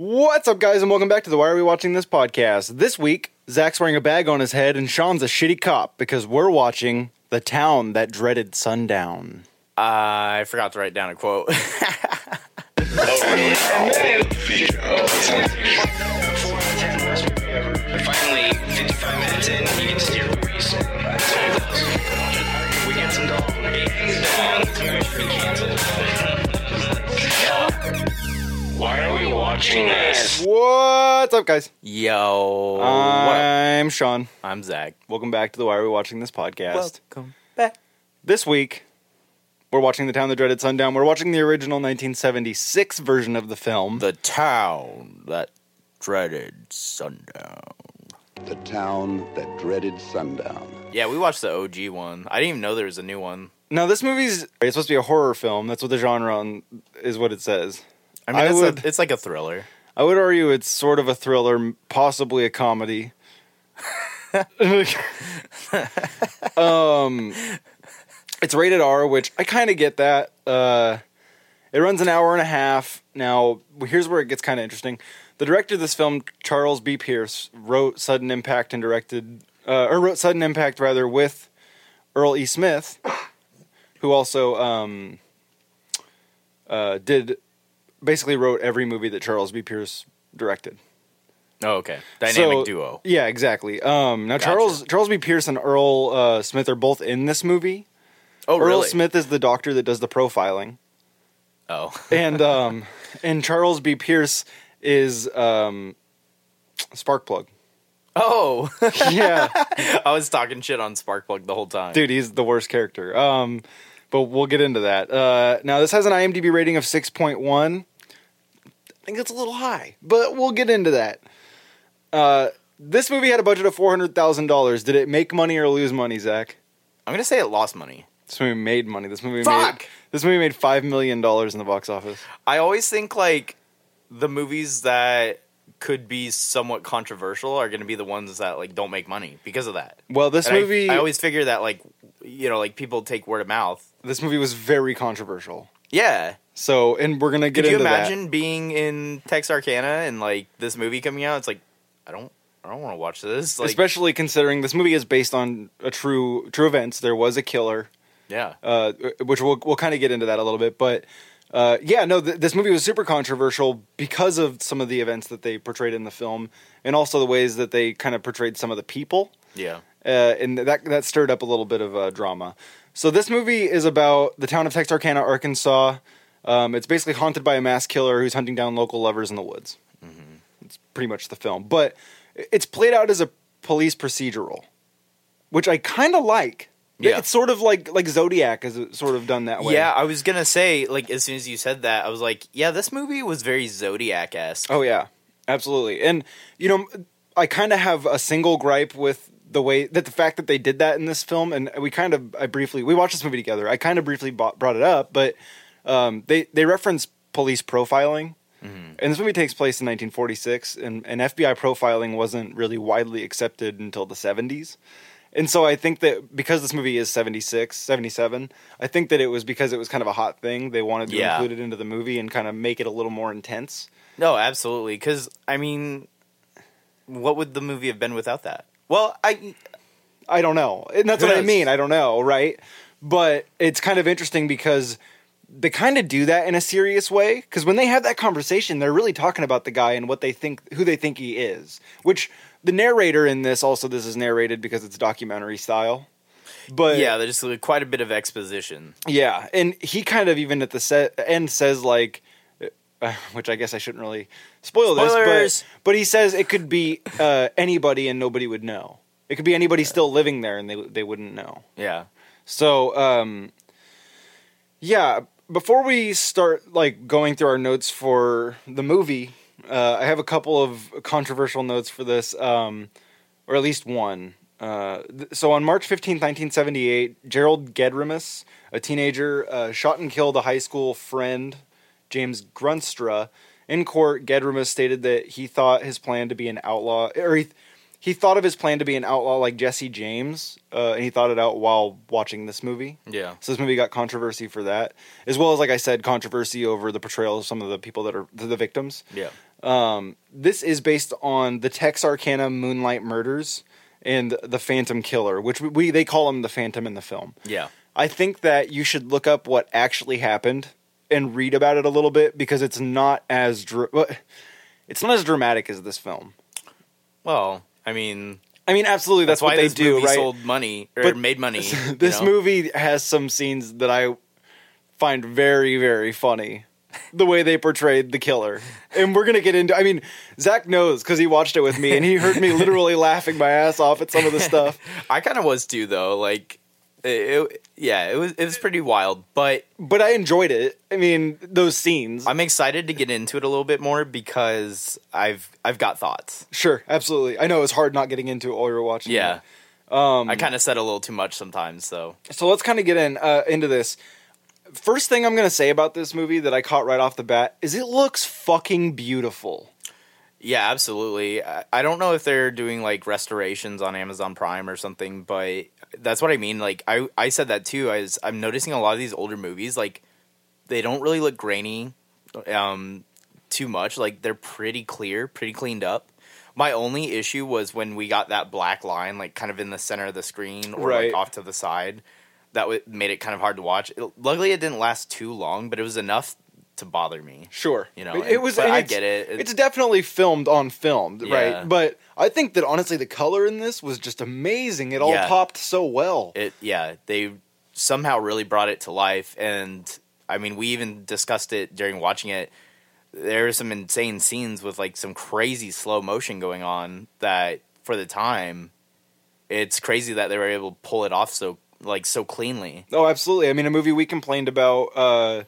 What's up, guys, and welcome back to the Why Are We Watching This podcast. This week, Zach's wearing a bag on his head, and Sean's a shitty cop because we're watching The Town That Dreaded Sundown. I forgot to write down a quote. Finally, 55 minutes in, you can steer where you sit. That's what it. We get some dog. It hangs down. This movie's pretty canceled. Why are we watching this? What's up, guys? Yo. I'm Sean. I'm Zach. Welcome back to the Why Are We Watching This podcast. Welcome back. This week, we're watching The Town That Dreaded Sundown. We're watching the original 1976 version of the film. The town that dreaded sundown. The town that dreaded sundown. Yeah, we watched the OG one. I didn't even know there was a new one. Now, this movie's it's supposed to be a horror film. That's what the genre on, is what it says. I mean, I it's, would- a, it's like a thriller. I would argue it's sort of a thriller, possibly a comedy. um, it's rated R, which I kind of get that. Uh, it runs an hour and a half. Now, here's where it gets kind of interesting. The director of this film, Charles B. Pierce, wrote Sudden Impact and directed, uh, or wrote Sudden Impact rather with Earl E. Smith, who also um, uh, did basically wrote every movie that Charles B. Pierce directed. Oh, okay. Dynamic So- duo. Yeah, exactly. Um, now Gotcha. Charles Charles B. Pierce and Earl uh, Smith are both in this movie. Oh, Earl really? Smith is the doctor that does the profiling, Oh, and um, and Charles B. Pierce is um, Sparkplug. oh. Yeah, I was talking shit on Sparkplug the whole time. dude, he's the worst character. Um, but we'll get into that. Uh, now this has an IMDb rating of six point one. I think it's a little high, but we'll get into that. Uh, this movie had a budget of four hundred thousand dollars. Did it make money or lose money, Zach? I'm gonna say it lost money. This movie made money. This movie made Fuck! this movie made five million dollars in the box office. I always think like the movies that could be somewhat controversial are going to be the ones that like don't make money because of that. Well, this And I- movie, I, always figure that like you know like people take word of mouth. this movie was very controversial. Yeah. So, and we're gonna get into that. Could you imagine being in Texarkana and like this movie coming out? It's like I don't I don't want to watch this. Like especially considering this movie is based on a true true events. There was a killer, yeah. uh, which we'll we'll kind of get into that a little bit, but. Uh, yeah, no, th- this movie was super controversial because of some of the events that they portrayed in the film, and also the ways that they kind of portrayed some of the people. Yeah. Uh, and that that stirred up a little bit of uh, drama. So this movie is about the town of Texarkana, Arkansas. Um, it's basically haunted by a mass killer who's hunting down local lovers in the woods. It's pretty much the film, but it's played out as a police procedural, which I kind of like. Yeah. It's sort of like like Zodiac is sort of done that way. Yeah, I was gonna say like as soon as you said that, I was like, yeah, this movie was very Zodiac esque. Oh yeah, absolutely. And you know, I kind of have a single gripe with the way that the fact that they did that in this film, and we kind of I briefly we watched this movie together. I kind of briefly bought, brought it up, but um, they they reference police profiling. And this movie takes place in 1946, and, and FBI profiling wasn't really widely accepted until the 70s. And so I think that because this movie is 76, 77, I think that it was because it was kind of a hot thing. They wanted to Yeah. include it into the movie and kind of make it a little more intense. No, absolutely. Because I mean, what would the movie have been without that? Well, I I don't know. And that's what I mean. I don't know, right? But it's kind of interesting because they kind of do that in a serious way because when they have that conversation, they're really talking about the guy and what they think, who they think he is. Which the narrator in this also this is narrated because it's documentary style. But yeah, there's quite a bit of exposition. yeah, and he kind of even at the set end says like, uh, which I guess I shouldn't really spoil Spoilers. this, but but he says it could be uh, anybody and nobody would know. It could be anybody still living there and they they wouldn't know. Yeah. So, um, yeah, before we start like going through our notes for the movie, uh, I have a couple of controversial notes for this, um, or at least one. Uh, th- so on March 15th, 1978, Gerald Gedremus, a teenager, uh, shot and killed a high school friend, James Grunstra. In court, Gedremus stated that he thought his plan to be an outlaw, or he, he thought of his plan to be an outlaw like Jesse James, uh, and he thought it out while watching this movie. Yeah. So this movie got controversy for that, as well as, like I said, controversy over the portrayal of some of the people that are the victims. Yeah. Um, this is based on the Texarkana Moonlight Murders and the Phantom Killer, which we, we they call him the Phantom in the film. Yeah. I think that you should look up what actually happened and read about it a little bit because it's not as dr- it's not as dramatic as this film. Well, I mean, I mean, absolutely, that's, that's, why what they do, right? sold money or But made money. you this know? movie has some scenes that I find very, very funny. The way they portrayed the killer, and we're gonna get into. I mean, Zach knows because he watched it with me, and he heard me literally laughing my ass off at some of the stuff. I kind of was too, though. Like, it, yeah, it was it was pretty wild, but But I enjoyed it. I mean, those scenes. I'm excited to get into it a little bit more because I've I've got thoughts. sure, absolutely. I know it's hard not getting into it while you're watching. Yeah. Um, I kind of said a little too much sometimes. So So let's kind of get in uh, into this. First thing I'm going to say about this movie that I caught right off the bat is it looks fucking beautiful. Yeah, absolutely. I, don't know if they're doing like restorations on Amazon Prime or something, but that's what I mean. Like I I said that too. I was, I'm noticing a lot of these older movies like they don't really look grainy um too much. Like they're pretty clear, pretty cleaned up. My only issue was when we got that black line, like kind of in the center of the screen or Right. like off to the side. That w- made it kind of hard to watch. It, luckily, it didn't last too long, but it was enough to bother me. Sure, You know, it, it was. but I get it. It- It's definitely filmed on film, Yeah. right? But I think that honestly, the color in this was just amazing. It all Yeah. popped so well. It yeah, they somehow really brought it to life, and I mean, we even discussed it during watching it. There are some insane scenes with like some crazy slow motion going on that for the time, it's crazy that they were able to pull it off so like so cleanly. oh, absolutely. I mean, a movie we complained about uh,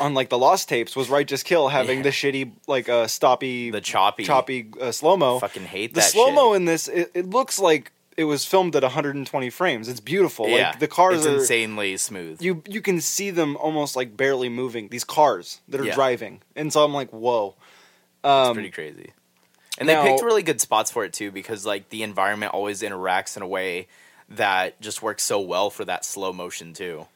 on like the Lost Tapes was Righteous Kill having Yeah. the shitty like uh, stoppy, The choppy, choppy uh, slow mo. fucking hate the slow mo in this it, it looks like it was filmed at 120 frames it's beautiful Yeah, like the cars it's are insanely smooth. you you can see them almost like barely moving these cars that are Yeah. driving and so i'm like whoa It's um, pretty crazy. And now- they picked really good spots for it too, because like the environment always interacts in a way that just works so well for that slow motion too.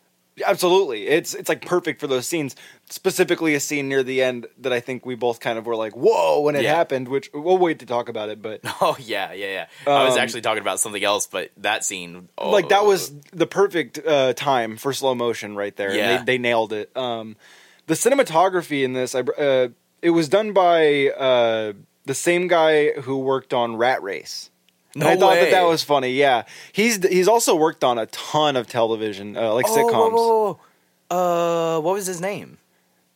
Absolutely it's it's like perfect for those scenes specifically a scene near the end that i think we both kind of were like whoa when it Yeah. happened which we'll wait to talk about it but Oh yeah, yeah, yeah. I was Um, actually talking about something else, but that scene, oh, like that was the perfect uh, time for slow motion right there. Yeah. They, they nailed it. Um, the cinematography in this, I uh, it was done by uh, the same guy who worked on Rat Race. No I thought that way. that was funny. Yeah, he's he's also worked on a ton of television, uh, like Oh, sitcoms. whoa, whoa, whoa. Uh, what was his name?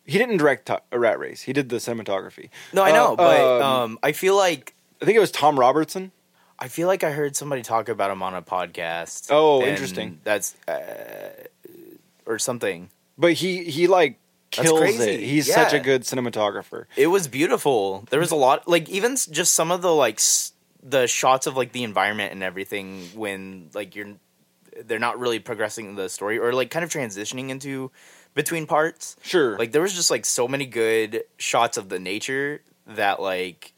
He didn't direct a Rat Race. He did the cinematography. No, I know, Uh, but um, um, I feel like I think it was Tom Robertson. I feel like I heard somebody talk about him on a podcast. Oh, interesting. That's uh, or something. But he he like kills it. He's such a good cinematographer. It was beautiful. There was a lot, like even just some of the like s- the shots of like the environment and everything when like you're they're not really progressing the story or like kind of transitioning into between parts. Sure. Like there was just like so many good shots of the nature that like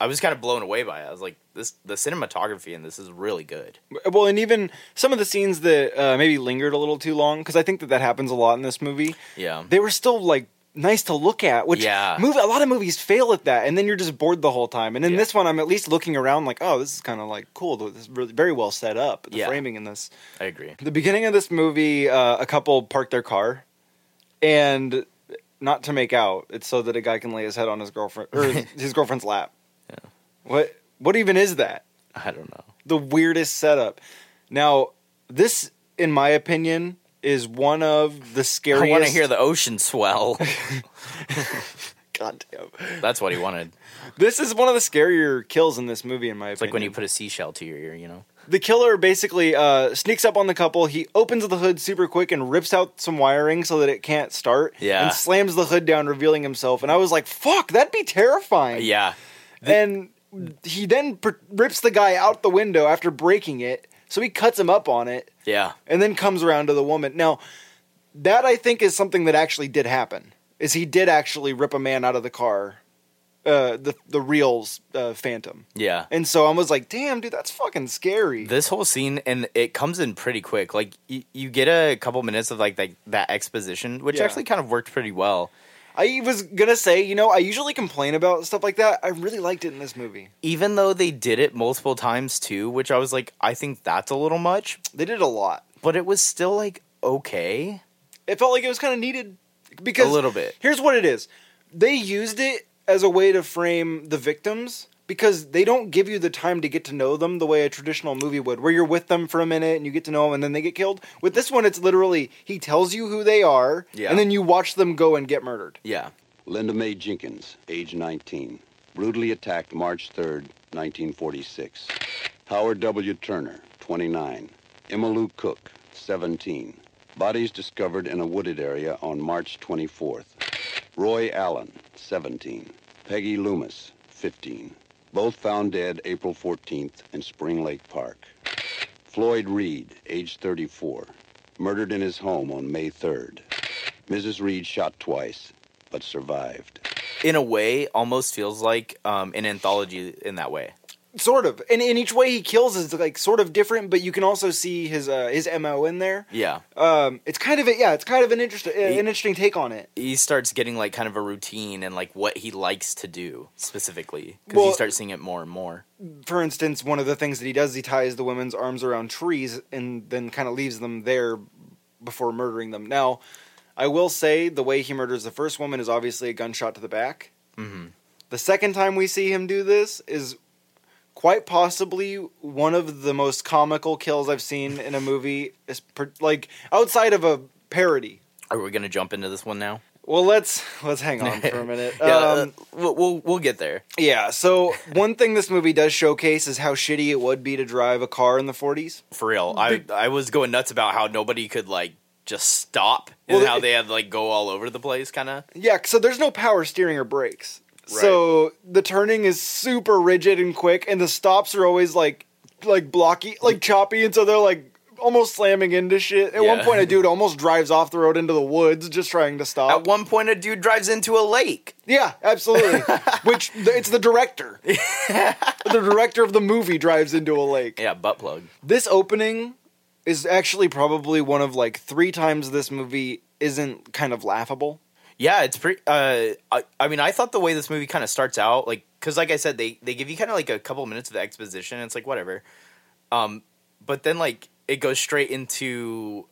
I was kind of blown away by. It. I was like, this the cinematography in this is really good. Well, and even some of the scenes that uh, maybe lingered a little too long, because I think that that happens a lot in this movie. Yeah. They were still like nice to look at, which Yeah. movie, a lot of movies fail at that, and then you're just bored the whole time. And in Yeah. this one, I'm at least looking around like, oh, this is kind of like cool. This is really very well set up. The Yeah. framing in this. I agree. The beginning of this movie, uh, a couple park their car, and not to make out. It's so that a guy can lay his head on his girlfriend or his, his girlfriend's lap. Yeah. What? What even is that? I don't know. the weirdest setup. Now, this, in my opinion, is one of the scariest. I want to hear the ocean swell. God damn. That's what he wanted. This is one of the scarier kills in this movie, in my It's opinion. like when you put a seashell to your ear, you know. the killer basically uh, sneaks up on the couple. He opens the hood super quick and rips out some wiring so that it can't start. Yeah. and slams the hood down, revealing himself. And I was like, "Fuck, that'd be terrifying." Yeah. and he then pr- rips the guy out the window after breaking it. So he cuts him up on it. Yeah. and then comes around to the woman. Now, that I think is something that actually did happen. Is he did actually rip a man out of the car, uh, the the real uh, Phantom, Yeah. and so I was like, damn, dude, that's fucking scary. This whole scene and it comes in pretty quick. Like you, you get a couple minutes of like that that exposition, which Yeah. actually kind of worked pretty well. I was gonna say, you know, I usually complain about stuff like that. I really liked it in this movie. Even though they did it multiple times too, which I was like, I think that's a little much, They did a lot. but it was still like okay. It felt like it was kind of needed because A little bit. Here's what it is: they used it as a way to frame the victims because they don't give you the time to get to know them the way a traditional movie would, where you're with them for a minute and you get to know them and then they get killed. With this one, it's literally he tells you who they are, Yeah. and then you watch them go and get murdered. Yeah. Linda Mae Jenkins, age 19, brutally attacked March 3rd, 1946. Howard W. Turner, 29. Emma Lou Cook, 17. Bodies discovered in a wooded area on March 24th. Roy Allen, 17. Peggy Loomis, 15. Both found dead April 14th in Spring Lake Park. Floyd Reed, age 34. Murdered in his home on May 3rd. Mrs. Reed shot twice, but survived. In a way, almost feels like um, an anthology in that way. Sort of, and in each way he kills is like sort of different, but you can also see his uh, his mo in there. Yeah. Um, it's kind of a, yeah, it's kind of an interesting an interesting take on it. He starts getting like kind of a routine and like what he likes to do specifically because Well- you start seeing it more and more. for instance, one of the things that he does, he ties the women's arms around trees and then kind of leaves them there before murdering them. Now, I will say the way he murders the first woman is obviously a gunshot to the back. Mm-hmm. The second time we see him do this is quite possibly one of the most comical kills I've seen in a movie. Is per, like outside of a parody. Are we gonna jump into this one now? Well, let's let's hang on for a minute. Yeah, um, uh, we'll, we'll we'll get there. yeah. So one thing this movie does showcase is how shitty it would be to drive a car in the 40s. For real, I I was going nuts about how nobody could like just stop and Well, how they had like go all over the place, kind of. Yeah, so there's no power steering or brakes. So the turning is super rigid and quick, and the stops are always like like blocky, like choppy, and so they're like almost slamming into shit. At one point, a dude almost drives off the road into the woods just trying to stop. At one point, a dude drives into a lake. yeah, absolutely. Which it's the director. the director of the movie drives into a lake. Yeah, butt plug. This opening is actually probably one of like three times this movie isn't kind of laughable. Yeah, it's pretty. Uh, I, I mean, I thought the way this movie kind of starts out, like, because like I said, they they give you kind of like a couple minutes of exposition. And it's like whatever, um, but then like it goes straight into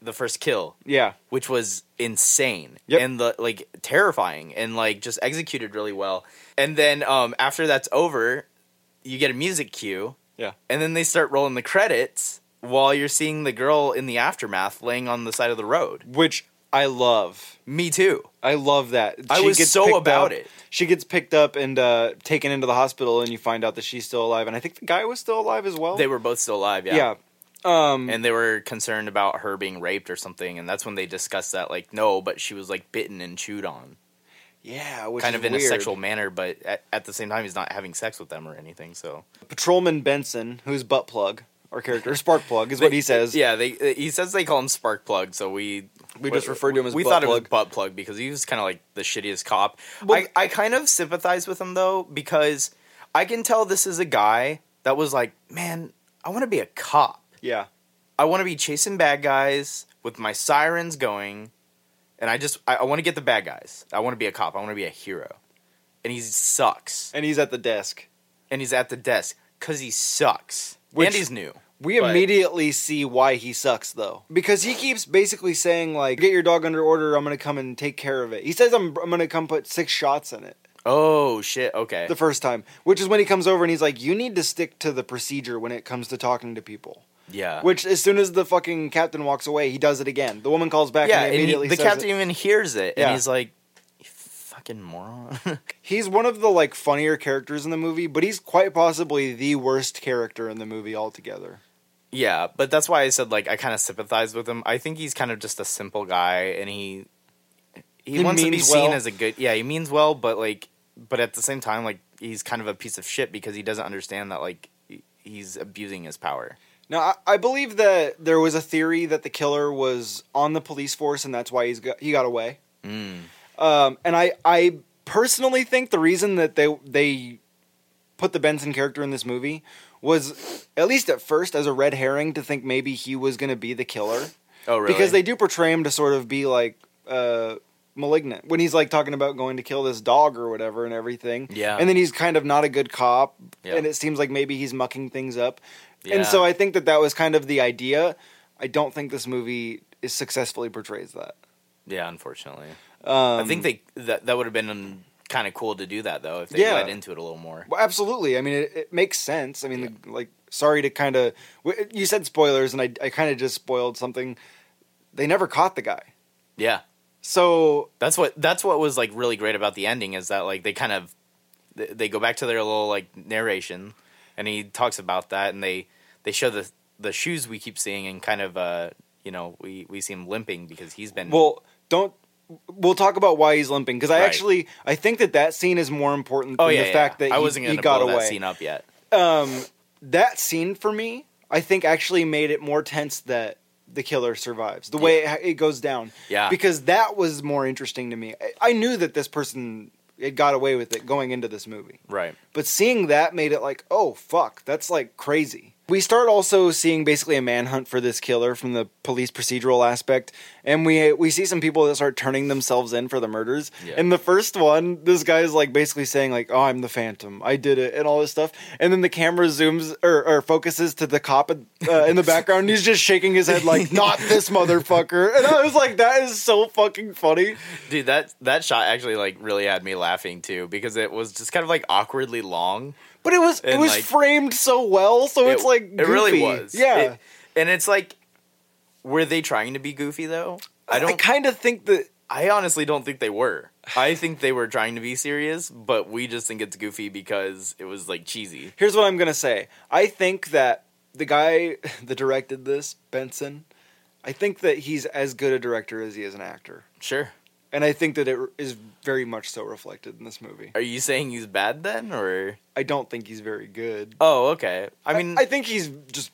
the first kill, Yeah. which was insane Yep. and the like terrifying and like just executed really well. And then um, after that's over, you get a music cue, Yeah. and then they start rolling the credits while you're seeing the girl in the aftermath laying on the side of the road. Which I love. Me too. I love that. I was so about up- it. She gets picked up and uh, taken into the hospital, and you find out that she's still alive. And I think the guy was still alive as well. They were both still alive, yeah. yeah. Um, And they were concerned about her being raped or something, and that's when they discussed that, like, no, but she was like bitten and chewed on, yeah, kind of in weird. a sexual manner, but at, at the same time, he's not having sex with them or anything. So Patrolman Benson, who's butt plug, our character, spark plug, is what he says. Yeah, they he says they call him Spark Plug, so we We just referred to him as we Butt thought it Plug. was Butt Plug because he was kind of like the shittiest cop. Well- I I kind of sympathize with him though because I can tell this is a guy that was like, man, I want to be a cop. Yeah. I want to be chasing bad guys with my sirens going, and I just I, I want to get the bad guys. I want to be a cop. I want to be a hero, and he sucks. And he's at the desk. And he's at the desk because he sucks. Which- and he's new. We But- immediately see why he sucks, though, because he keeps basically saying like, "Get your dog under order. I'm gonna come and take care of it." He says, "I'm I'm gonna come put six shots in it." Oh shit. Okay. The first time, which is when he comes over and he's like, "You need to stick to the procedure when it comes to talking to people." yeah. Which, as soon as the fucking captain walks away, he does it again. The woman calls back yeah, and and he- immediately the captain it. even hears it, Yeah. and he's like, fucking moron." He's one of the like funnier characters in the movie, but he's quite possibly the worst character in the movie altogether. Yeah, but that's why I said like I kind of sympathize with him. I think he's kind of just a simple guy, and he he, He wants to be seen well. as a good. Yeah, he means well, but like, but at the same time, like he's kind of a piece of shit because he doesn't understand that like he's abusing his power. Now, I, I believe that there was a theory that the killer was on the police force, and that's why he's got, he got away. Mm. Um, and I, I personally think the reason that they they put the Benson character in this movie was, at least at first, as a red herring to think maybe he was going to be the killer, Oh, really? because they do portray him to sort of be like uh, malignant when he's like talking about going to kill this dog or whatever and everything. Yeah. And then he's kind of not a good cop, Yeah. and it seems like maybe he's mucking things up. Yeah. And so I think that that was kind of the idea. I don't think this movie is successfully portrays that. Yeah, unfortunately. Um, I think they that that would have been kind of cool to do that though if they Yeah. went into it a little more. Well, absolutely. I mean, it, it makes sense. I mean, the, like, sorry to kind of. You said spoilers, and I, I kind of just spoiled something. They never caught the guy. Yeah. So That's what that's what was like really great about the ending is that like they kind of they- they go back to their little like narration and he talks about that and they they show the the shoes we keep seeing and kind of uh you know we we see him limping because he's been Well, don't. We'll talk about why he's limping because I Right. actually I think that that scene is more important oh than yeah, the yeah, fact yeah. that I he, wasn't he got away. that scene up yet. Um, that scene for me, I think actually made it more tense that the killer survives. The way it, it goes down, Yeah. because that was more interesting to me. I, I knew that this person had got away with it going into this movie. Right. But seeing that made it like, oh fuck, that's like crazy. We start also seeing basically a manhunt for this killer from the police procedural aspect, and we we see some people that start turning themselves in for the murders. Yeah. And the first one, this guy is like basically saying like, "Oh, I'm the Phantom, I did it," and all this stuff. And then the camera zooms or, or focuses to the cop uh, in the background. and he's just shaking his head like, "Not this motherfucker!" And I was like, "That is so fucking funny." Dude, that that shot actually like really had me laughing too because it was just kind of like awkwardly long. But it was it was like- framed so well, so it's It- like it really goofy. was. Yeah. It- and it's like were they trying to be goofy though? I I don't I kind of think that I honestly don't think they were. I think they were trying to be serious, but we just think it's goofy because it was like cheesy. here's what I'm gonna say. I think that the guy that directed this, Benson, I think that he's as good a director as he is an actor, Sure. And I think that it is very much so reflected in this movie. Are you saying he's bad then, or? I don't think he's very good. Oh, okay. I mean, I, think he's just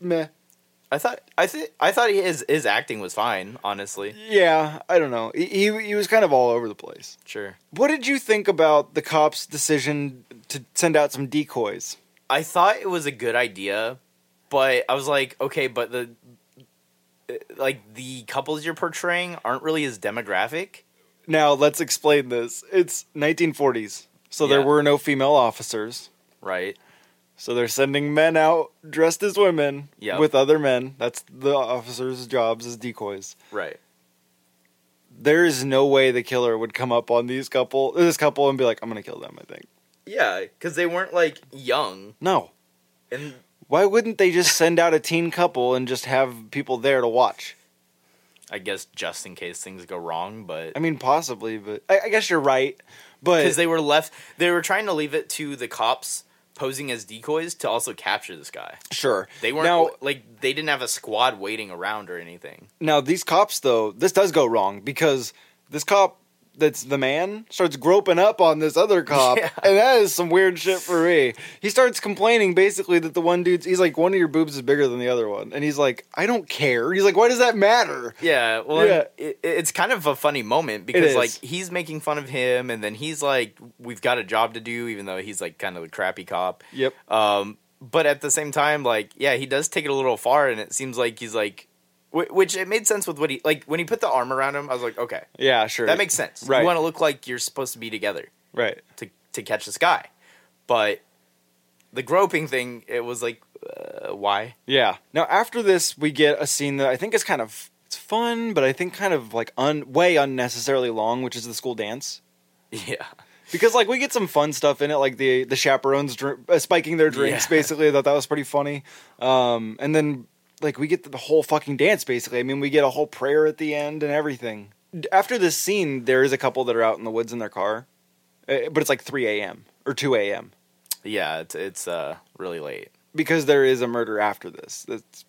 meh. I thought I th- I thought his his acting was fine. Honestly, Yeah, I don't know. He, he he was kind of all over the place. sure. What did you think about the cops' decision to send out some decoys? I thought it was a good idea, but I was like, okay, but the Uh, like the couples you're portraying aren't really his demographic. Now let's explain this. It's 1940s, so there were no female officers. Right. So they're sending men out dressed as women Yep. with other men. That's the officers' jobs as decoys. Right. There is no way the killer would come up on these couple, this couple, and be like, "I'm gonna kill them." I think Yeah, because they weren't like young, no. and Why wouldn't they just send out a teen couple and just have people there to watch? I guess just in case things go wrong, but I mean, possibly, but I, I guess you're right. But because they were left, they were trying to leave it to the cops posing as decoys to also capture this guy. sure, They weren't now. like they didn't have a squad waiting around or anything. Now these cops, though, this does go wrong because this cop that's the man starts groping up on this other cop, Yeah. and that is some weird shit for me. He starts complaining basically that the one dude's he's like one of your boobs is bigger than the other one, and he's like, I don't care. He's like, why does that matter? Yeah, well, Yeah. It, it's kind of a funny moment because like he's making fun of him, and then he's like, "We've got a job to do," even though he's like kind of a crappy cop. Yep. Um, but at the same time, like, yeah, he does take it a little far, and it seems like he's like, which it made sense with what he like when he put the arm around him. I was like, okay, Yeah, sure. that makes sense. Right. You want to look like you're supposed to be together right. to to catch this guy, but the groping thing, it was like, uh, why? Yeah. Now after this, we get a scene that I think is kind of it's fun, but I think kind of like un way unnecessarily long, which is the school dance. Yeah. because like we get some fun stuff in it, like the the chaperones dr- uh, spiking their drinks. Yeah. Basically, I thought that was pretty funny. Um, and then like we get the whole fucking dance. Basically, I mean, we get a whole prayer at the end and everything. After this scene, there is a couple that are out in the woods in their car, uh, but it's like three a.m. or two a.m. Yeah, it's it's uh really late. because there is a murder after this that's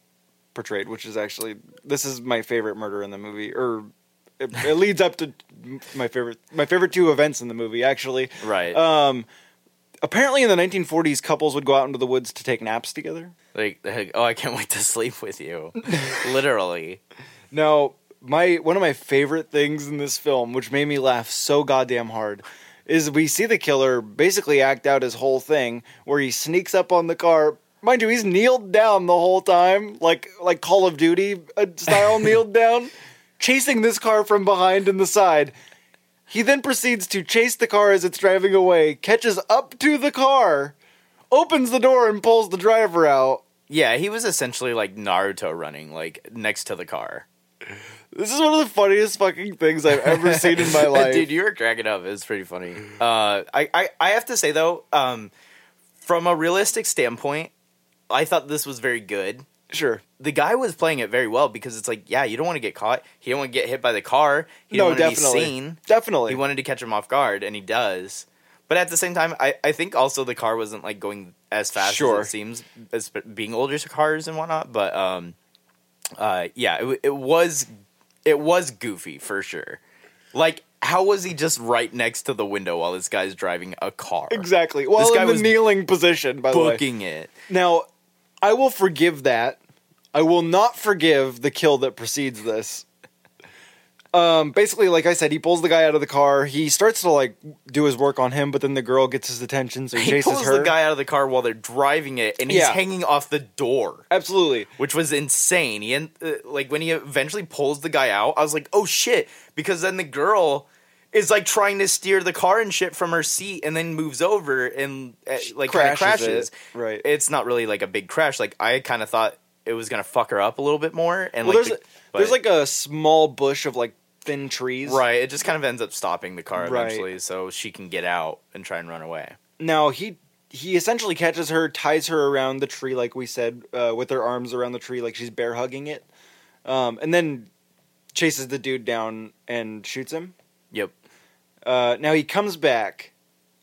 portrayed, which is actually this is my favorite murder in the movie, or it, it leads up to my favorite my favorite two events in the movie actually. Right. Um, apparently, in the 1940s, couples would go out into the woods to take naps together. Like, like, oh, I can't wait to sleep with you. Literally. Now, my one of my favorite things in this film, which made me laugh so goddamn hard, is we see the killer basically act out his whole thing, where he sneaks up on the car. Mind you, he's kneeled down the whole time, like like Call of Duty uh, style, kneeled down, chasing this car from behind and the side. He then proceeds to chase the car as it's driving away, catches up to the car, opens the door, and pulls the driver out. Yeah, he was essentially like Naruto running like next to the car. This is one of the funniest fucking things I've ever seen in my life. Dude, you were cracking up. It's pretty funny. Uh, I, I, I have to say though, um, from a realistic standpoint, I thought this was very good. Sure. The guy was playing it very well because it's like, yeah, you don't want to get caught. He don't want to get hit by the car. He no, don't want to be definitely. seen. Definitely. He wanted to catch him off guard, and he does. But at the same time, I, I think also the car wasn't like going as fast Sure. as it seems, as being older cars and whatnot. But um, uh, yeah, it, it was it was goofy for sure. Like, how was he just right next to the window while this guy's driving a car? exactly. Well, guy in the was kneeling position, by the way. Booking it. Now, I will forgive that. I will not forgive the kill that precedes this. Um, basically, like I said, he pulls the guy out of the car. He starts to like do his work on him, but then the girl gets his attention, so he, He chases pulls her. the guy out of the car while they're driving it, and he's Yeah. hanging off the door. Absolutely. which was insane. He en- uh, like when he eventually pulls the guy out, I was like, "Oh shit!" Because then the girl is like trying to steer the car and shit from her seat, and then moves over and uh, like crashes crashes. it. Right. It's not really like a big crash. Like I kind of thought it was gonna fuck her up a little bit more. And Well, like there's the- a, there's like a small bush of like thin trees. right. It just kind of ends up stopping the car Right. eventually, so she can get out and try and run away. Now he he essentially catches her, ties her around the tree, like we said, uh, with her arms around the tree, like she's bear hugging it, um, and then chases the dude down and shoots him. Yep. Uh, now he comes back.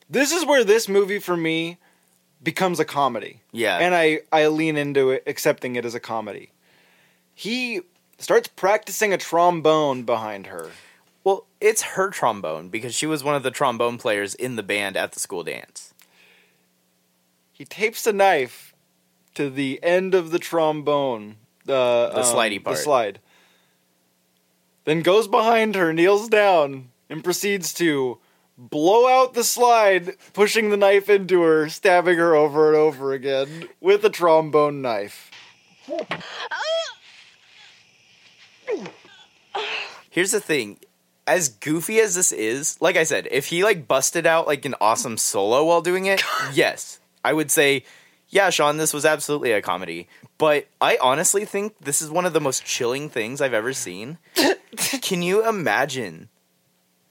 This is where this movie for me becomes a comedy. Yeah. And I, I lean into it, accepting it as a comedy. He starts practicing a trombone behind her. Well, it's her trombone because she was one of the trombone players in the band at the school dance. He tapes a knife to the end of the trombone. Uh, The slidey part. The slide. Then goes behind her, kneels down, and proceeds to blow out the slide, pushing the knife into her, stabbing her over and over again with a trombone knife. Here's the thing. As goofy as this is, like I said, if he like busted out like an awesome solo while doing it, yes. I would say, yeah, Sean, this was absolutely a comedy. But I honestly think this is one of the most chilling things I've ever seen. Can you imagine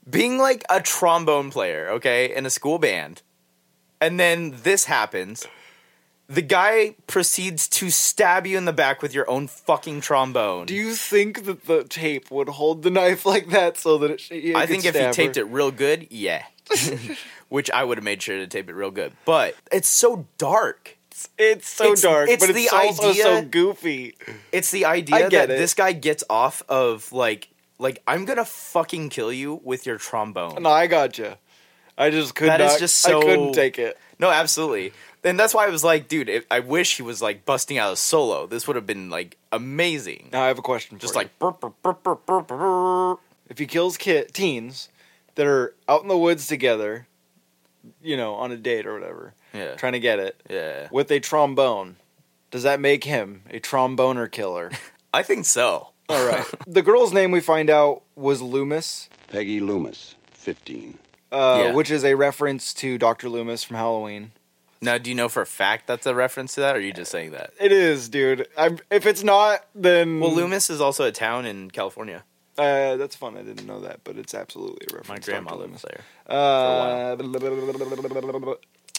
being like a trombone player, okay, in a school band, and then this happens? The guy proceeds to stab you in the back with your own fucking trombone. Do you think that the tape would hold the knife like that so that it? it I think if he taped it real good, yeah. Which I would have made sure to tape it real good. But it's so dark. it's so it's- dark, it's but it's the also so idea- goofy. It's the idea that it. this guy gets off of like like I'm gonna fucking kill you with your trombone. No, I got you. I just could That not. is just so- I couldn't take it. No, absolutely. And that's why I was like, dude, if, I wish he was like busting out a solo. This would have been like amazing. Now I have a question. Just for you. like burp, burp, burp, burp, burp, burp. if he kills kid teens that are out in the woods together, you know, on a date or whatever, yeah, trying to get it yeah. with a trombone, does that make him a tromboner killer? I think so. All right. the girl's name we find out was Loomis, Peggy Loomis, 15. uh, Yeah. which is a reference to Doctor Loomis from Halloween. Now, do you know for a fact that's a reference to that, or are you just saying that? It is, dude. I'm, if it's not, then Well, Loomis is also a town in California. Uh, that's fun. I didn't know that, but it's absolutely a reference. My to grandma Dr. lives there. Uh,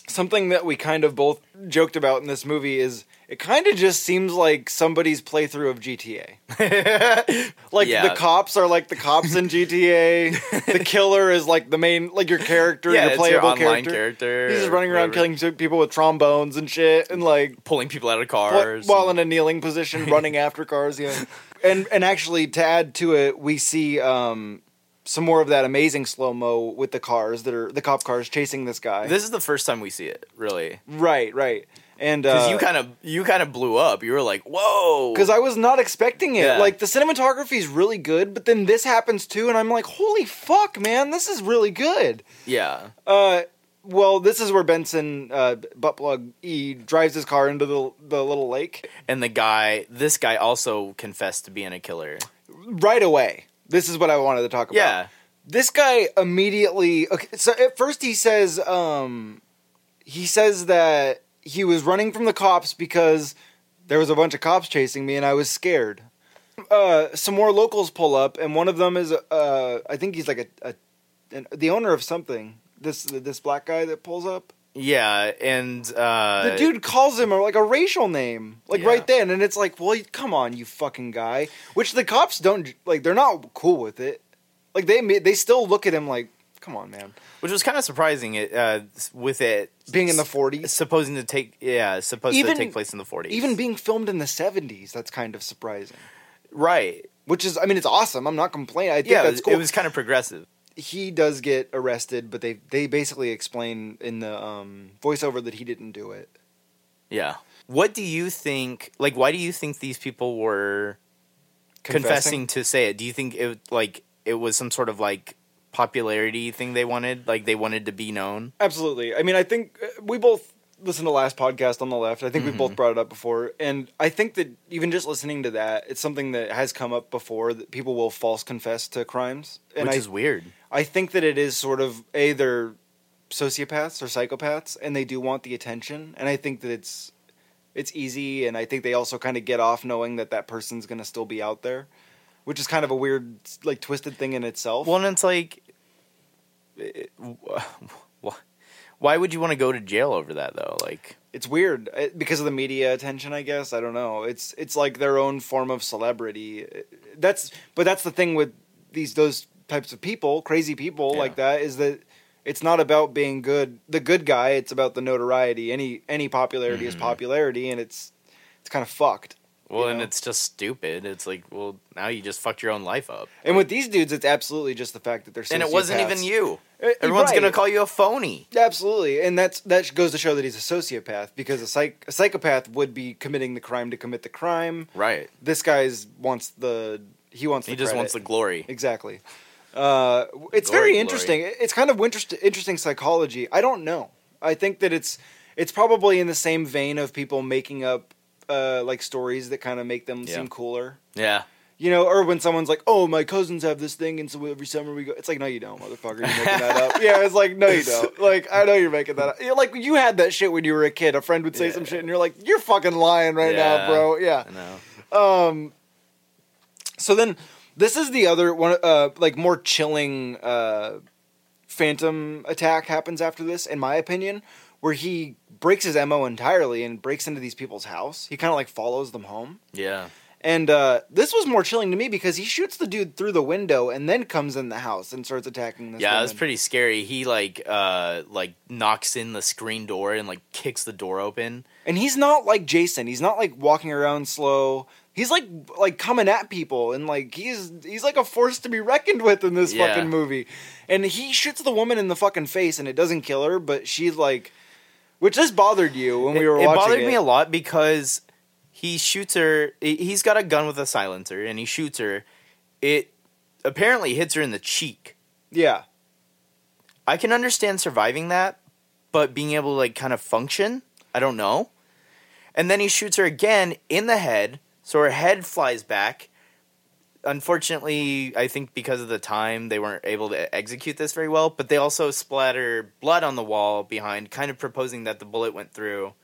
something that we kind of both joked about in this movie is it kind of just seems like somebody's playthrough of GTA. Like Yeah. the cops are like the cops in GTA. the killer is like the main, like your character, Yeah, your playable your character. character. He's just running around whatever. killing people with trombones and shit, and like pulling people out of cars. while in a kneeling position, running after cars. Yeah, and and actually to add to it, we see um, some more of that amazing slow mo with the cars that are the cop cars chasing this guy. this is the first time we see it, really, right, right, and because uh, you kind of you kind of blew up. You were like, "Whoa!" because I was not expecting it. Yeah. Like the cinematography is really good, but then this happens too, and I'm like, holy fuck, man, this is really good. yeah, Uh, well, this is where Benson uh, buttplug E drives his car into the the little lake and the guy, this guy also confessed to being a killer. right away. This is what I wanted to talk about. Yeah, this guy immediately okay so at first he says um he says that he was running from the cops because there was a bunch of cops chasing me and I was scared. Uh some more locals pull up and one of them is uh I think he's like a, a an, the owner of something. This this black guy that pulls up. Yeah, and uh, The dude calls him like a racial name, like Yeah. right then, and it's like, well, come on, you fucking guy. Which the cops don't like. They're not cool with it. Like they they still look at him like, come on, man. which was kind of surprising. It uh, with it Being in the 40s, supposing to take yeah, supposed Even- to take place in the forties. even being filmed in the seventies, that's kind of surprising. right, Which is, I mean, it's awesome. I'm not complaining. I think yeah, that's cool. it was kind of progressive. He does get arrested, but they they basically explain in the um, voiceover that he didn't do it. Yeah. What do you think? Like, why do you think these people were confessing, to say it? Do you think it like it was some sort of like popularity thing they wanted? Like they wanted to be known? Absolutely. I mean, I think uh, we both listened to last podcast on the left. I think we Mm-hmm. both brought it up before, and I think that even just listening to that, it's something that has come up before that people will false confess to crimes, and which I is weird. I think that it is sort of a they're sociopaths or psychopaths, and they do want the attention, and I think that it's it's easy, and I think they also kind of get off knowing that that person's going to still be out there, which is kind of a weird like twisted thing in itself. Well, and it's like, it- wh- why would you want to go to jail over that though? Like, it's weird uh, because of the media attention i guess i don't know it's it's like their own form of celebrity that's but that's the thing with these those types of people crazy people Yeah. like that is that it's not about being good the good guy it's about the notoriety any any popularity is Mm-hmm. popularity and it's it's kind of fucked well, You and know? it's just stupid. It's like, well, now you just fucked your own life up, and with these dudes it's absolutely just the fact that they're and it wasn't even you. Uh, Everyone's right. gonna call you a phony. Absolutely, and that's that goes to show that he's a sociopath because a, psych, a psychopath would be committing the crime to commit the crime. Right. This guy's wants the he wants the He just credit. wants the glory. exactly. Uh, it's Glory, very glory. interesting. It's kind of interest, interesting psychology. I don't know. I think that it's it's probably in the same vein of people making up uh, like stories that kind of make them Yeah. seem cooler. Yeah. You know, or when someone's like, "Oh, my cousins have this thing, and so every summer we go." It's like, no, you don't, motherfucker. You're making that up. Yeah, it's like, no, you don't. Like, I know you're making that up. You're like, you had that shit when you were a kid. A friend would say Yeah. some shit, and you're like, "You're fucking lying right Yeah. now, bro." Yeah. I know. Um. So then, this is the other one. Uh, like more chilling. Uh, phantom attack happens after this, in my opinion, where he breaks his mo entirely and breaks into these people's house. He kind of like follows them home. Yeah. And uh, this was more chilling to me because he shoots the dude through the window and then comes in the house and starts attacking this. Yeah, woman. it was pretty scary. He like uh like knocks in the screen door and like kicks the door open. And he's not like Jason. He's not like walking around slow. He's like like coming at people and like he's he's like a force to be reckoned with in this Yeah. fucking movie. And he shoots the woman in the fucking face and it doesn't kill her, but she's like, which this bothered you when we it, were it watching bothered it. me a lot because he shoots her. He's got a gun with a silencer and he shoots her. It apparently hits her in the cheek. yeah, I can understand surviving that, but being able to like kind of function, I don't know. And then he shoots her again in the head, so her head flies back. Unfortunately, I think because of the time, they weren't able to execute this very well. But they also splatter blood on the wall behind, kind of proposing that the bullet went through,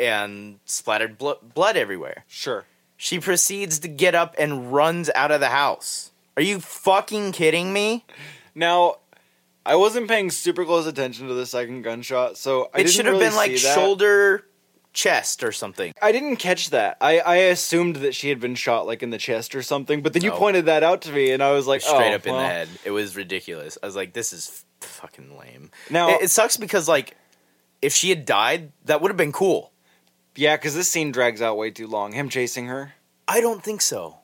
and splattered blo- blood everywhere. sure. She proceeds to get up and runs out of the house. Are you fucking kidding me? Now, I wasn't paying super close attention to the second gunshot, so I it should have really been like shoulder, chest, or something. I didn't catch that. I, I assumed that she had been shot like in the chest or something, but then you No. pointed that out to me, and I was like, straight oh, up in well. the head. It was ridiculous. I was like, this is f- fucking lame. Now- it, it sucks because like, if she had died, that would have been cool. Yeah, because this scene drags out way too long. Him chasing her. I don't think so.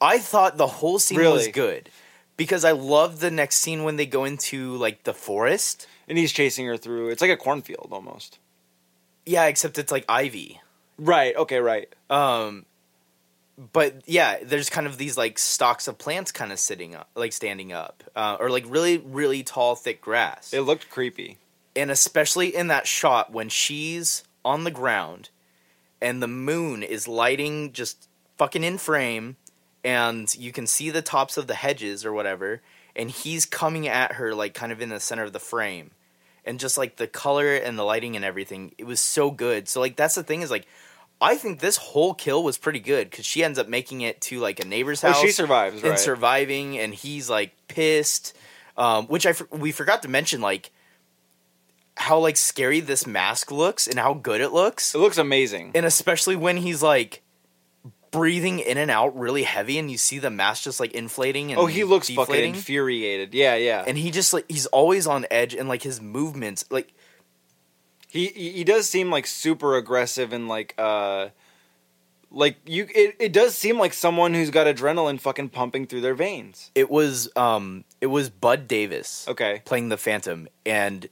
I thought the whole scene was Really? good because I loved the next scene when they go into like the forest. And he's chasing her through. It's like a cornfield almost. Yeah, except it's like ivy. Right. Okay. Right. Um, but yeah, there's kind of these like stalks of plants kind of sitting up, like standing up, uh, or like really, really tall, thick grass. It looked creepy. and especially in that shot when she's on the ground and the moon is lighting just fucking in frame and you can see the tops of the hedges or whatever and he's coming at her like kind of in the center of the frame, and just like the color and the lighting and everything, it was so good. So like that's the thing is like. I think this whole kill was pretty good because she ends up making it to like a neighbor's Oh, house. she survives, and right. surviving, and he's like pissed. Um, which I we forgot to mention, like how like scary this mask looks and how good it looks, It looks amazing. and especially when he's like breathing in and out really heavy, and you see the mask just like inflating and oh, he looks fucking infuriated. Yeah, yeah. and he just like he's always on edge, and like his movements, like he he he does seem like super aggressive and like uh like you it, it does seem like someone who's got adrenaline fucking pumping through their veins. it was um it was Bud Davis Okay. playing the Phantom, and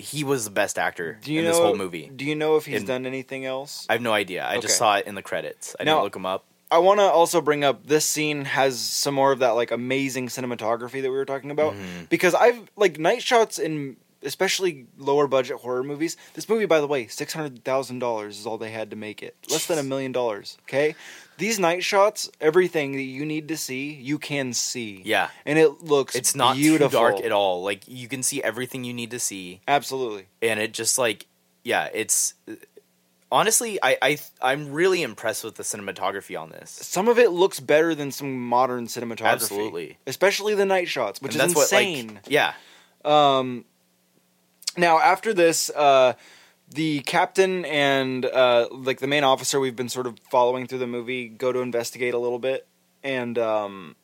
he was the best actor Do you in know this whole movie. Do you know if he's And- done anything else? I have no idea. I Okay. just saw it in the credits. I Now- didn't look him up. I want to also bring up this scene has some more of that like amazing cinematography that we were talking about Mhm. because I've like night shots in especially lower budget horror movies. This movie, by the way, six hundred thousand dollars is all they had to make it, less than a million dollars. Okay, these night shots, everything that you need to see, you can see. Yeah. and it looks It's not beautiful. too dark at all. Like you can see everything you need to see, Absolutely. and it just like yeah, it's honestly I I I'm really impressed with the cinematography on this. Some of it looks better than some modern cinematography. Absolutely. especially the night shots, which And is insane. what like yeah Um, now after this, uh, the captain and uh, like the main officer we've been sort of following through the movie go to investigate a little bit, and um,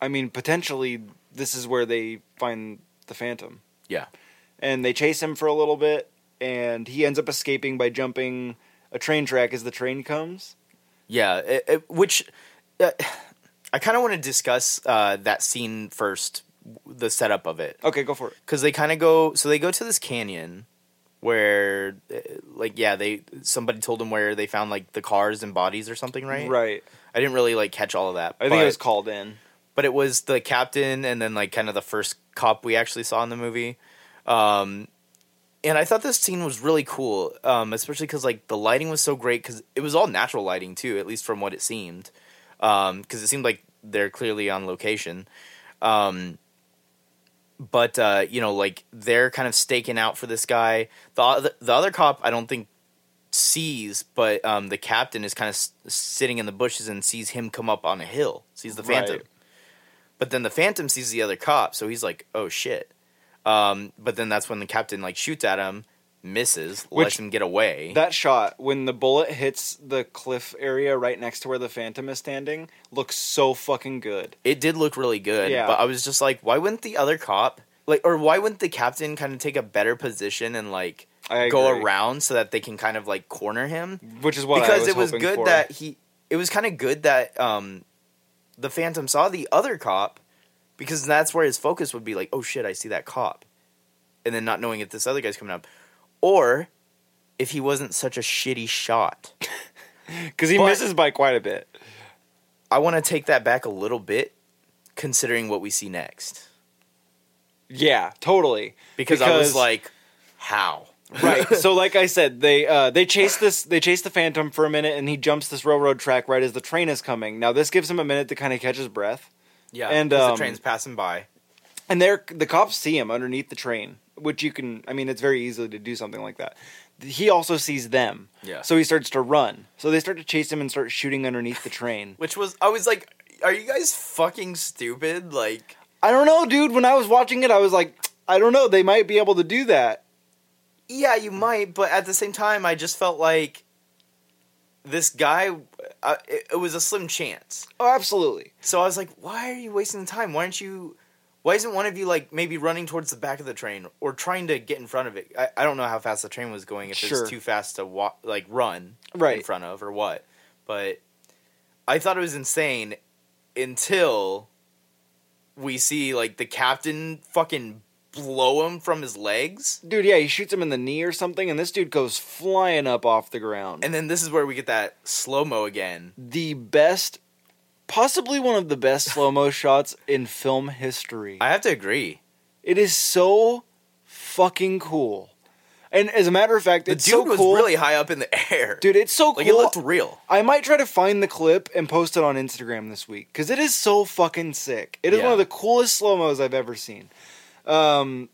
I mean potentially this is where they find the Phantom. Yeah. and they chase him for a little bit, and he ends up escaping by jumping a train track as the train comes. yeah it, it- which uh, I kind of want to discuss uh, that scene first, the setup of it. Okay, go for it. because they kind of go so they go to this canyon where uh, like yeah they somebody told them where they found like the cars and bodies or something right Right. i didn't really like catch all of that I think it was called in. but it was the captain and then like kind of the first cop we actually saw in the movie um and i thought this scene was really cool um especially because like the lighting was so great because it was all natural lighting too at least from what it seemed um because it seemed like they're clearly on location um but uh, you know, like they're kind of staking out for this guy. The other, the other cop, I don't think sees, but um, the captain is kind of s- sitting in the bushes and sees him come up on a hill. Sees the phantom, Right. but then the phantom sees the other cop, so he's like, "Oh shit!" Um, but then that's when the captain like shoots at him, misses, Which- lets him get away. That shot when the bullet hits the cliff area right next to where the Phantom is standing looks so fucking good. it did look really good, Yeah. but I was just like, why wouldn't the other cop like, or why wouldn't the captain kind of take a better position and like go around so that they can kind of like corner him? which is what I because was it was good for. that he it was kind of good that um the phantom saw the other cop because that's where his focus would be like oh shit i see that cop and then not knowing if this other guy's coming up or if he wasn't such a shitty shot because he but- misses by quite a bit. i want to take that back a little bit considering what we see next Yeah, totally. because, i was like how right. So, like I said, they uh, they chase this they chase the Phantom for a minute, and he jumps this railroad track right as the train is coming. Now, this gives him a minute to kind of catch his breath, yeah And, um, the train's passing by and they're the cops see him underneath the train, which you can. I mean, it's very easy to do something like that. He also sees them, Yeah. So he starts to run. So they start to chase him and start shooting underneath the train. which was i was like are you guys fucking stupid like I don't know, dude. When I was watching it, I was like, I don't know. They might be able to do that. Yeah, you might, but at the same time, I just felt like this guy. Uh, it, it was a slim chance. Oh, absolutely. So I was like, "Why are you wasting the time? Why aren't you? Why isn't one of you like maybe running towards the back of the train or trying to get in front of it? I, I don't know how fast the train was going. If it Sure. was too fast to walk, like run in front of, or what? But I thought it was insane until we see like the captain fucking blow him from his legs. Dude, yeah, he shoots him in the knee or something, and this dude goes flying up off the ground. And then this is where we get that slow mo again. the best, possibly one of the best slow mo shots in film history. I have to agree. It is so fucking cool. And as a matter of fact, The it's dude so was cool. really high up in the air, Dude, it's so cool. Like it looked real. I might try to find the clip and post it on Instagram this week because it is so fucking sick. It is Yeah. one of the coolest slow mos I've ever seen. Um,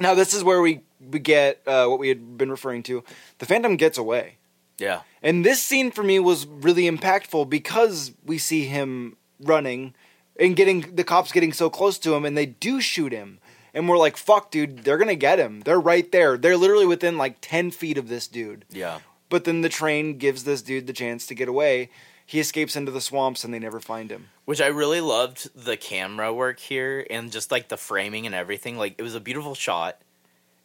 now this is where we we get uh, what we had been referring to. The Phantom gets away, Yeah, and this scene for me was really impactful because we see him running and getting the cops getting so close to him, and they do shoot him. And we're like, "Fuck, dude! They're gonna get him. They're right there. They're literally within like ten feet of this dude." yeah. But then the train gives this dude the chance to get away. He escapes into the swamps and they never find him. Which I really loved the camera work here and just like the framing and everything. Like it was a beautiful shot.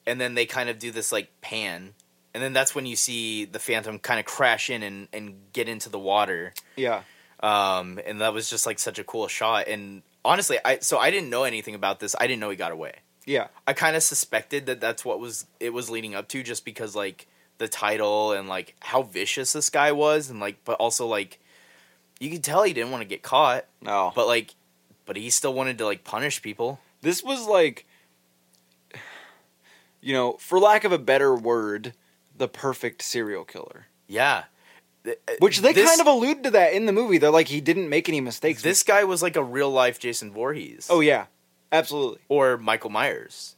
And then they kind of do this like pan. And then that's when you see the Phantom kind of crash in and, and get into the water. Yeah. Um, and that was just like such a cool shot. And honestly, I so I didn't know anything about this. I didn't know he got away. Yeah. I kind of suspected that that's what was it was leading up to, just because like the title and like how vicious this guy was, and like but also like you could tell he didn't want to get caught, No. but like but he still wanted to like punish people. this was like you know, for lack of a better word, the perfect serial killer. Yeah, uh, Which they this- kind of allude to that in the movie. They're like he didn't make any mistakes. this guy was like a real life Jason Voorhees. Oh yeah. Absolutely. or Michael Myers.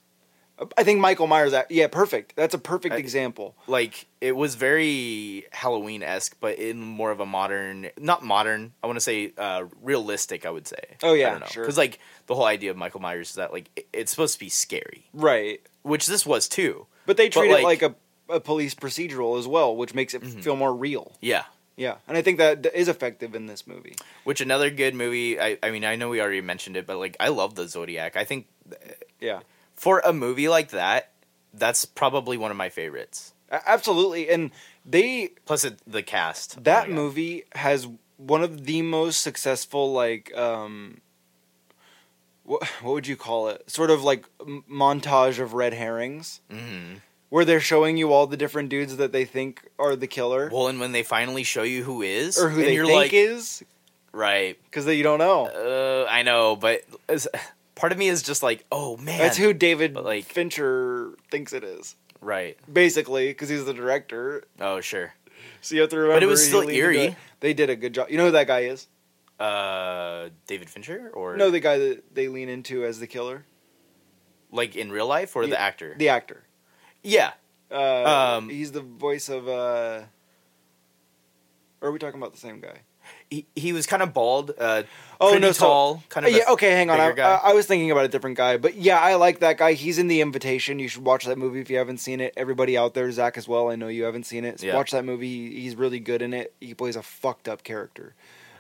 I think Michael Myers yeah, perfect. That's a perfect I- example. Like it was very Halloween esque, but in more of a modern, not modern. I want to say uh, realistic. I would say. Oh, yeah, I don't know. sure. Because like the whole idea of Michael Myers is that like it- it's supposed to be scary, Right. which this was too. But they But, treat it like- like a, a police procedural as well, which makes it feel more real. Yeah. Yeah. And I think that is effective in this movie. Which another good movie. I, I mean, I know we already mentioned it, but like I love the Zodiac. I think Yeah. for a movie like that, that's probably one of my favorites. Absolutely. And they Plus it, the cast. Oh that God. movie has one of the most successful like um what, what would you call it? Sort of like m- montage of red herrings Mhm. Where they're showing you all the different dudes that they think are the killer Well, and when they finally show you who is, or who and they you're think like, is right. cuz you don't know. Uh, I know, but as, part of me is just like, oh man, That's who David But, like- Fincher thinks it is. Right. Basically, because he's the director. Oh sure. So you have to remember. But it was he still leaned into eerie. it. They did a good job. You know who that guy is? Uh, David Fincher or No, the guy that they lean into as the killer, like in real life or the actor? the actor. Yeah. Uh, Um, he's the voice of. Uh, or are we talking about the same guy? He, he was kind of bald. Uh, Oh no, so- tall, kind of. yeah, a okay, hang on. I. I, I was thinking about a different guy, but yeah, I like that guy. He's in The Invitation. You should watch that movie if you haven't seen it. Everybody out there, Zach as well. I know you haven't seen it. So Yeah. Watch that movie. He- He's really good in it. He plays a fucked up character.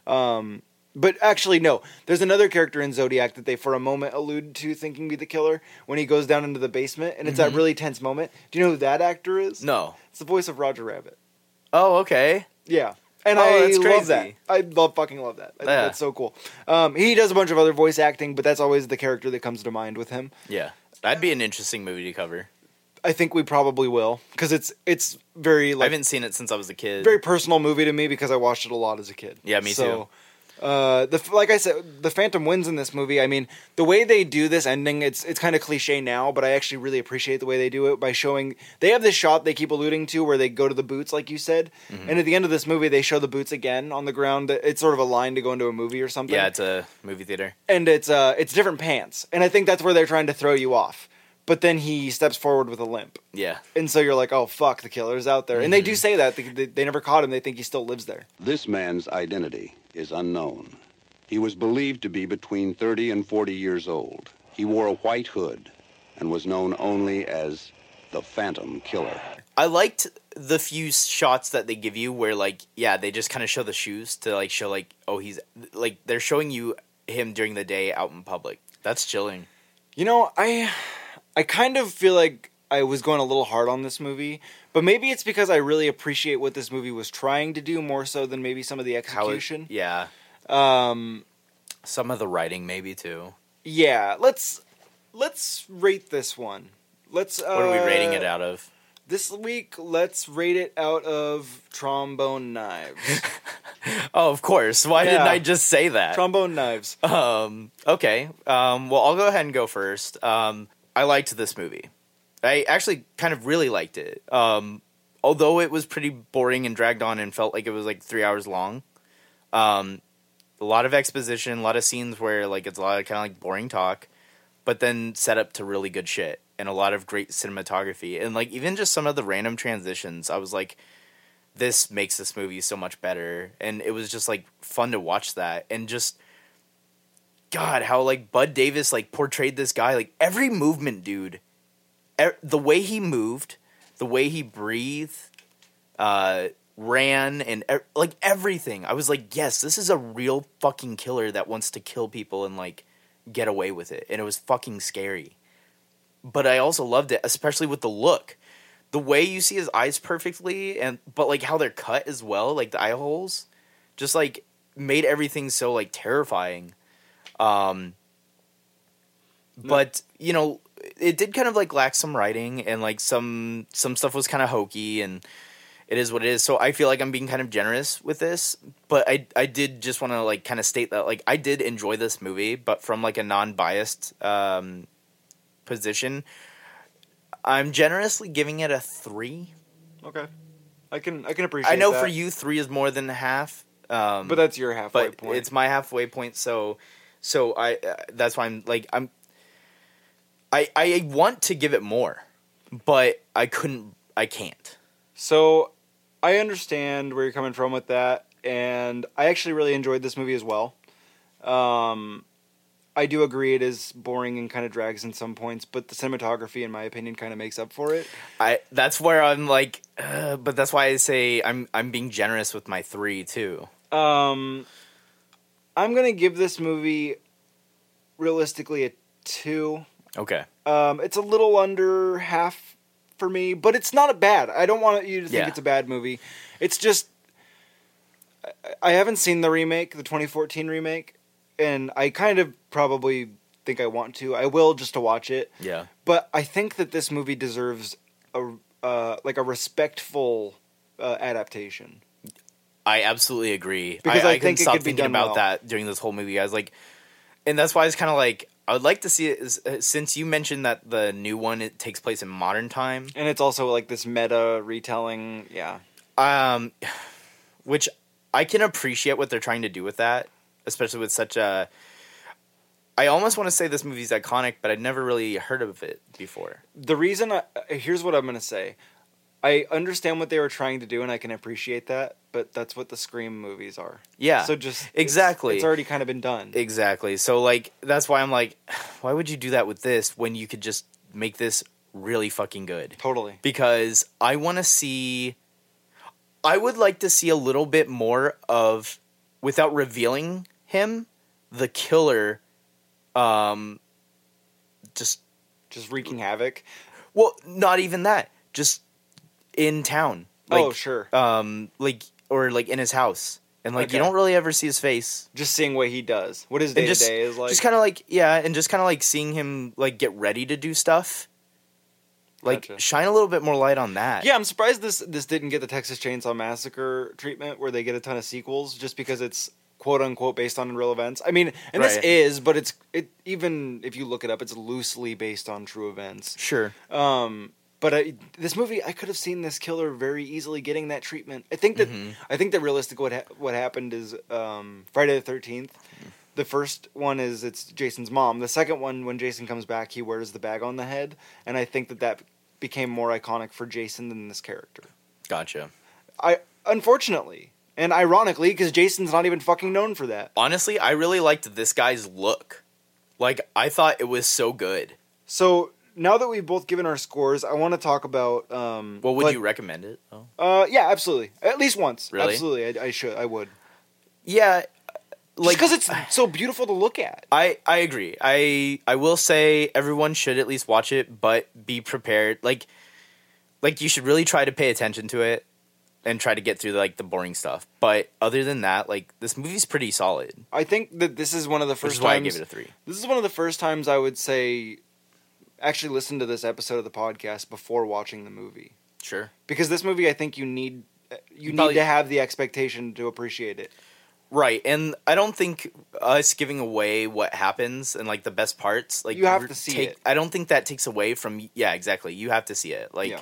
Um, but actually, no. There's another character in Zodiac that they, for a moment, allude to thinking be the killer when he goes down into the basement, and it's that Mhm. really tense moment. Do you know who that actor is? no. It's the voice of Roger Rabbit. Oh okay. Yeah. And Oh, I love that. I love fucking love that. I Yeah. that's so cool. Um, he does a bunch of other voice acting, but that's always the character that comes to mind with him. Yeah, that'd be an interesting movie to cover. I think we probably will because it's it's very I haven't seen it since I was a kid. very personal movie to me because I watched it a lot as a kid. Yeah, me too. so, Uh, the like I said, the Phantom wins in this movie. I mean, the way they do this ending, it's it's kind of cliche now, but I actually really appreciate the way they do it by showing they have this shot they keep alluding to where they go to the boots, like you said, Mm-hmm. and at the end of this movie they show the boots again on the ground. It's sort of a line to go into a movie or something. yeah, it's a movie theater. and it's uh it's different pants, and I think that's where they're trying to throw you off. But then he steps forward with a limp. Yeah, And so you're like, oh fuck, the killer's out there, and they Mm-hmm. do say that they, they, they never caught him. They think he still lives there. This man's identity is unknown. He was believed to be between 30 and 40 years old. He wore a white hood and was known only as the Phantom Killer. I liked the few shots that they give you where like yeah they just kind of show the shoes to like show like oh he's like they're showing you him during the day out in public. That's chilling. You know, I I kind of feel like I was going a little hard on this movie, but maybe it's because I really appreciate what this movie was trying to do more so than maybe some of the How it- execution. yeah, Um, some of the writing maybe too. yeah, let's let's rate this one. Let's. Uh, What are we rating it out of? This week, let's rate it out of trombone knives. Oh, of course. Why didn't I just say that? trombone knives. Um, okay. Um, well, I'll go ahead and go first. Um, I liked this movie. I actually kind of really liked it. Um, although it was pretty boring and dragged on and felt like it was like three hours long. Um, a lot of exposition, a lot of scenes where like it's a lot of kind of like boring talk, but then set up to really good shit and a lot of great cinematography and like even just some of the random transitions. I was like, this makes this movie so much better, and it was just like fun to watch that and just. God, how like Bud Davis like portrayed this guy, like every movement, dude, e- the way he moved, the way he breathed, uh, ran, and e- like everything. I was like, yes, this is a real fucking killer that wants to kill people and like get away with it, and it was fucking scary. But I also loved it, especially with the look, the way you see his eyes perfectly, and but like how they're cut as well, like the eye holes, just like made everything so like terrifying. Um, but you know, it did kind of like lack some writing and like some some stuff was kind of hokey and it is what it is. So I feel like I'm being kind of generous with this, but I I did just want to like kind of state that like I did enjoy this movie, but from like a non-biased um position, I'm generously giving it a 3. Okay, I can I can appreciate. I know that, for you 3 is more than half. Um but that's your halfway but point. it's my halfway point so so i uh, that's why i'm like i'm i i want to give it more but i couldn't i can't So I understand where you're coming from with that, and I actually really enjoyed this movie as well. Um, I do agree it is boring and kind of drags in some points, but the cinematography, in my opinion, kind of makes up for it. i that's where i'm like uh, but that's why i say i'm i'm being generous with my three too Um, I'm gonna give this movie realistically a two. Okay Um, it's a little under half for me, but it's not a bad. I don't want you to think Yeah. it's a bad movie. It's just I- I haven't seen the remake, the 2014 remake, and I kind of probably think I want to. I will just to watch it, yeah but I think that this movie deserves a uh, like a respectful uh, adaptation. i absolutely agree Because i, I I, think stop could thinking about well. that during this whole movie i was like and that's why i was kind of like i would like to see it is- uh, since you mentioned that the new one it takes place in modern time And it's also like this meta retelling. Yeah. um which i can appreciate what they're trying to do with that especially with such a i almost want to say this movie's iconic but i'd never really heard of it before the reason I, here's what I'm going to say. I understand what they were trying to do and I can appreciate that, but that's what the Scream movies are. yeah So just it's- exactly. It's, already kind of been done. exactly so like that's why i'm like why would you do that with this when you could just make this really fucking good totally. because i want to see i would like to see a little bit more of without revealing him the killer um just Just wreaking havoc. Well, not even that. Just in town. Like, oh, sure. Um, like or like in his house, and like you don't really ever see his face. just seeing what he does. What his day to day is like. just kind of like yeah, and just kind of like seeing him like get ready to do stuff. Like Gotcha. shine a little bit more light on that. yeah, I'm surprised this this didn't get the Texas Chainsaw Massacre treatment where they get a ton of sequels just because it's quote unquote based on real events. I mean, and this is, but it's it even if you look it up, it's loosely based on true events. Sure. Um, but I, this movie, I could have seen this killer very easily getting that treatment. I think that Mm-hmm. I think that realistic what ha- what happened is um, Friday the Thirteenth. The first one is it's Jason's mom. The second one, when Jason comes back, he wears the bag on the head, and I think that that became more iconic for Jason than this character. Gotcha. I unfortunately and ironically, because Jason's not even fucking known for that. Honestly, I really liked this guy's look. Like I thought it was so good. So now that we've both given our scores, I want to talk about. Um, Well, would but- you recommend it? Oh. Uh, yeah, absolutely. At least once. Really? Absolutely, I, I should. I would. Yeah, Like because it's so beautiful to look at. I I agree. I I will say everyone should at least watch it, but be prepared. Like like you should really try to pay attention to it and try to get through like the boring stuff. But other than that, like this movie's pretty solid. I think that this is one of the Which first is why I times. gave it a three. This is one of the first times I would say actually listen to this episode of the podcast before watching the movie Sure. because this movie I think you need uh, you need to have the expectation to appreciate it. Right, and I don't think us giving away what happens and like the best parts, like You have to see take, it. I don't think that takes away from. Yeah, exactly. You have to see it. Like, Yeah.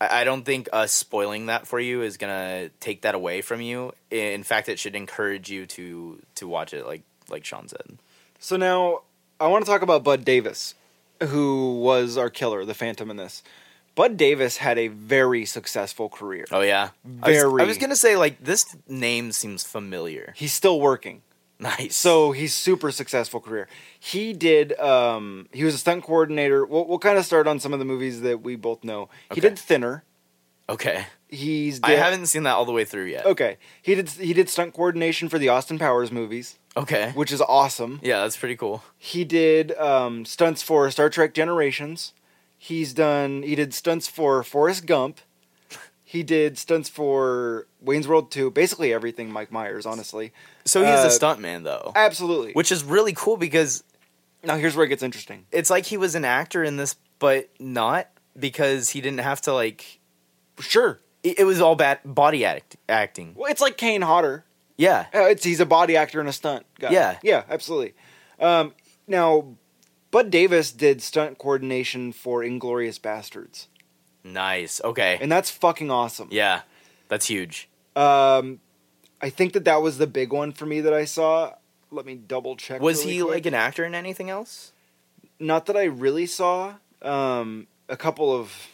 I, I don't think us spoiling that for you is gonna take that away from you. In fact, it should encourage you to to watch it. Like like Sean said. So now I want to talk about Bud Davis, who was our killer, the Phantom in this. Bud Davis had a very successful career. Oh yeah, I was, I was gonna say like this name seems familiar. He's still working. Nice. So he's super successful career. He did. Um, he was a stunt coordinator. We'll, we'll kind of start on some of the movies that we both know. He did Thinner. Okay, He's. I haven't seen that all the way through yet. Okay. He did. He did stunt coordination for the Austin Powers movies, Okay. which is awesome. Yeah, that's pretty cool. He did um, stunts for Star Trek Generations. He's done. He did stunts for Forrest Gump. He did stunts for Wayne's World 2. Basically everything Mike Myers, honestly. So he's Uh, a stuntman though, Absolutely. which is really cool because now here's where it gets interesting. it's like he was an actor in this, but not because he didn't have to like. Sure. It, it was all bad body act, acting. Well, it's like Kane Hodder. Yeah. Uh, it's he's a body actor and a stunt guy. Yeah. yeah, absolutely. Um, now, Bud Davis did stunt coordination for Inglourious Basterds, Nice. Okay. and that's fucking awesome. yeah, that's huge. Um, I think that that was the big one for me that I saw. Let me double check. Was really he quick. like an actor in anything else? Not that I really saw. Um, a couple of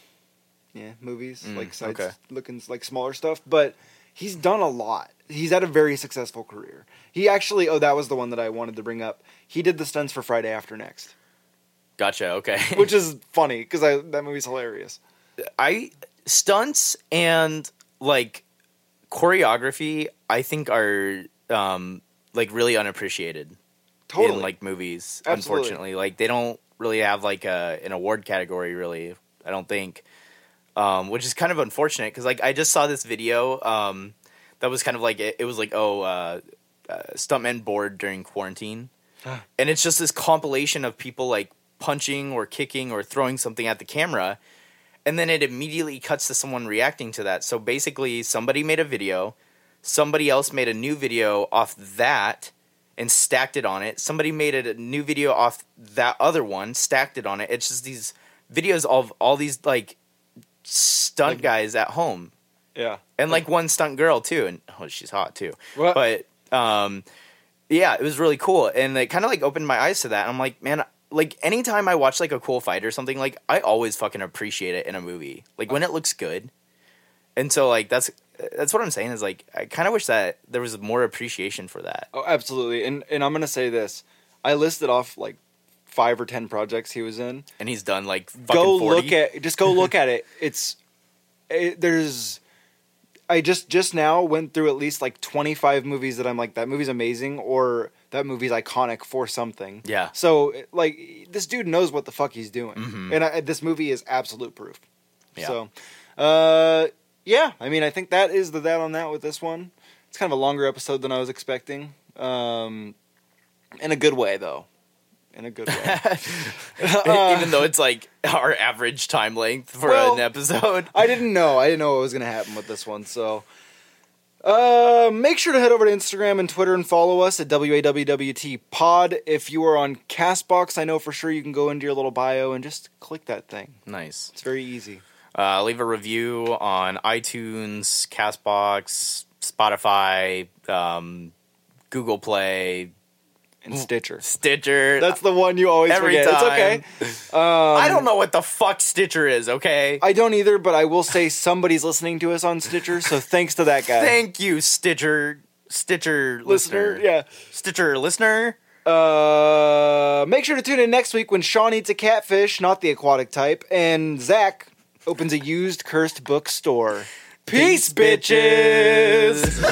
yeah movies Mm, like sides okay. looking like smaller stuff, but he's done a lot. He's had a very successful career. He actually oh that was the one that I wanted to bring up. He did the stunts for Friday After Next. Gotcha. Okay. which is funny because I that movie's hilarious. I stunts and like choreography, I think are um like really unappreciated Totally, in like movies. Absolutely. Unfortunately, like they don't really have like a an award category. Really, I don't think, um, which is kind of unfortunate because like I just saw this video um, that was kind of like it, it was like oh uh, uh, stuntmen bored during quarantine, and it's just this compilation of people like punching or kicking or throwing something at the camera. And then it immediately cuts to someone reacting to that. So basically, somebody made a video, somebody else made a new video off that and stacked it on it. Somebody made a new video off that other one, stacked it on it. It's just these videos of all these like stunt Like- guys at home. yeah, and like one stunt girl too and oh she's hot too. What? but um yeah it was really cool. And it kind of like opened my eyes to that. I'm like man like anytime i watch like a cool fight or something like i always fucking appreciate it in a movie like when it looks good. And so like that's that's what i'm saying is like i kind of wish that there was more appreciation for that. Oh absolutely. And and I'm gonna say this. I listed off like five or ten projects he was in. and he's done like fucking go 40 look at just go look at it. It's it, there's. I just just now went through at least like 25 movies that I'm like that movie's amazing or that movie's iconic for something. Yeah. So like this dude knows what the fuck he's doing, Mhm. and I, this movie is absolute proof. Yeah. So, uh, yeah. I mean, I think that is the that on that with this one. It's kind of a longer episode than I was expecting. Um, in a good way though. In a good way. even though it's like our average time length for Well, an episode I didn't know. I didn't know what was going to happen with this one. So, uh, make sure to head over to Instagram and Twitter and follow us at WAWWT Pod. If you are on Castbox, I know for sure you can go into your little bio and just click that thing. nice It's very easy. Uh, leave a review on iTunes, Castbox, Spotify, um, Google Play, And Stitcher. Stitcher. That's the one you always Every forget. time. It's okay. Um, I don't know what the fuck Stitcher is. Okay. I don't either, but I will say somebody's listening to us on Stitcher, so thanks to that guy. Thank you, Stitcher. Stitcher listener. listener. Yeah. Stitcher listener. Uh, make sure to tune in next week when Sean eats a catfish, not the aquatic type, and Zach opens a used cursed book store. Peace, bitches.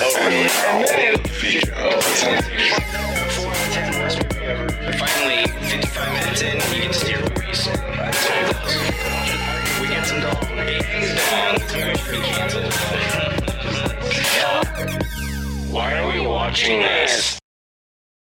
Be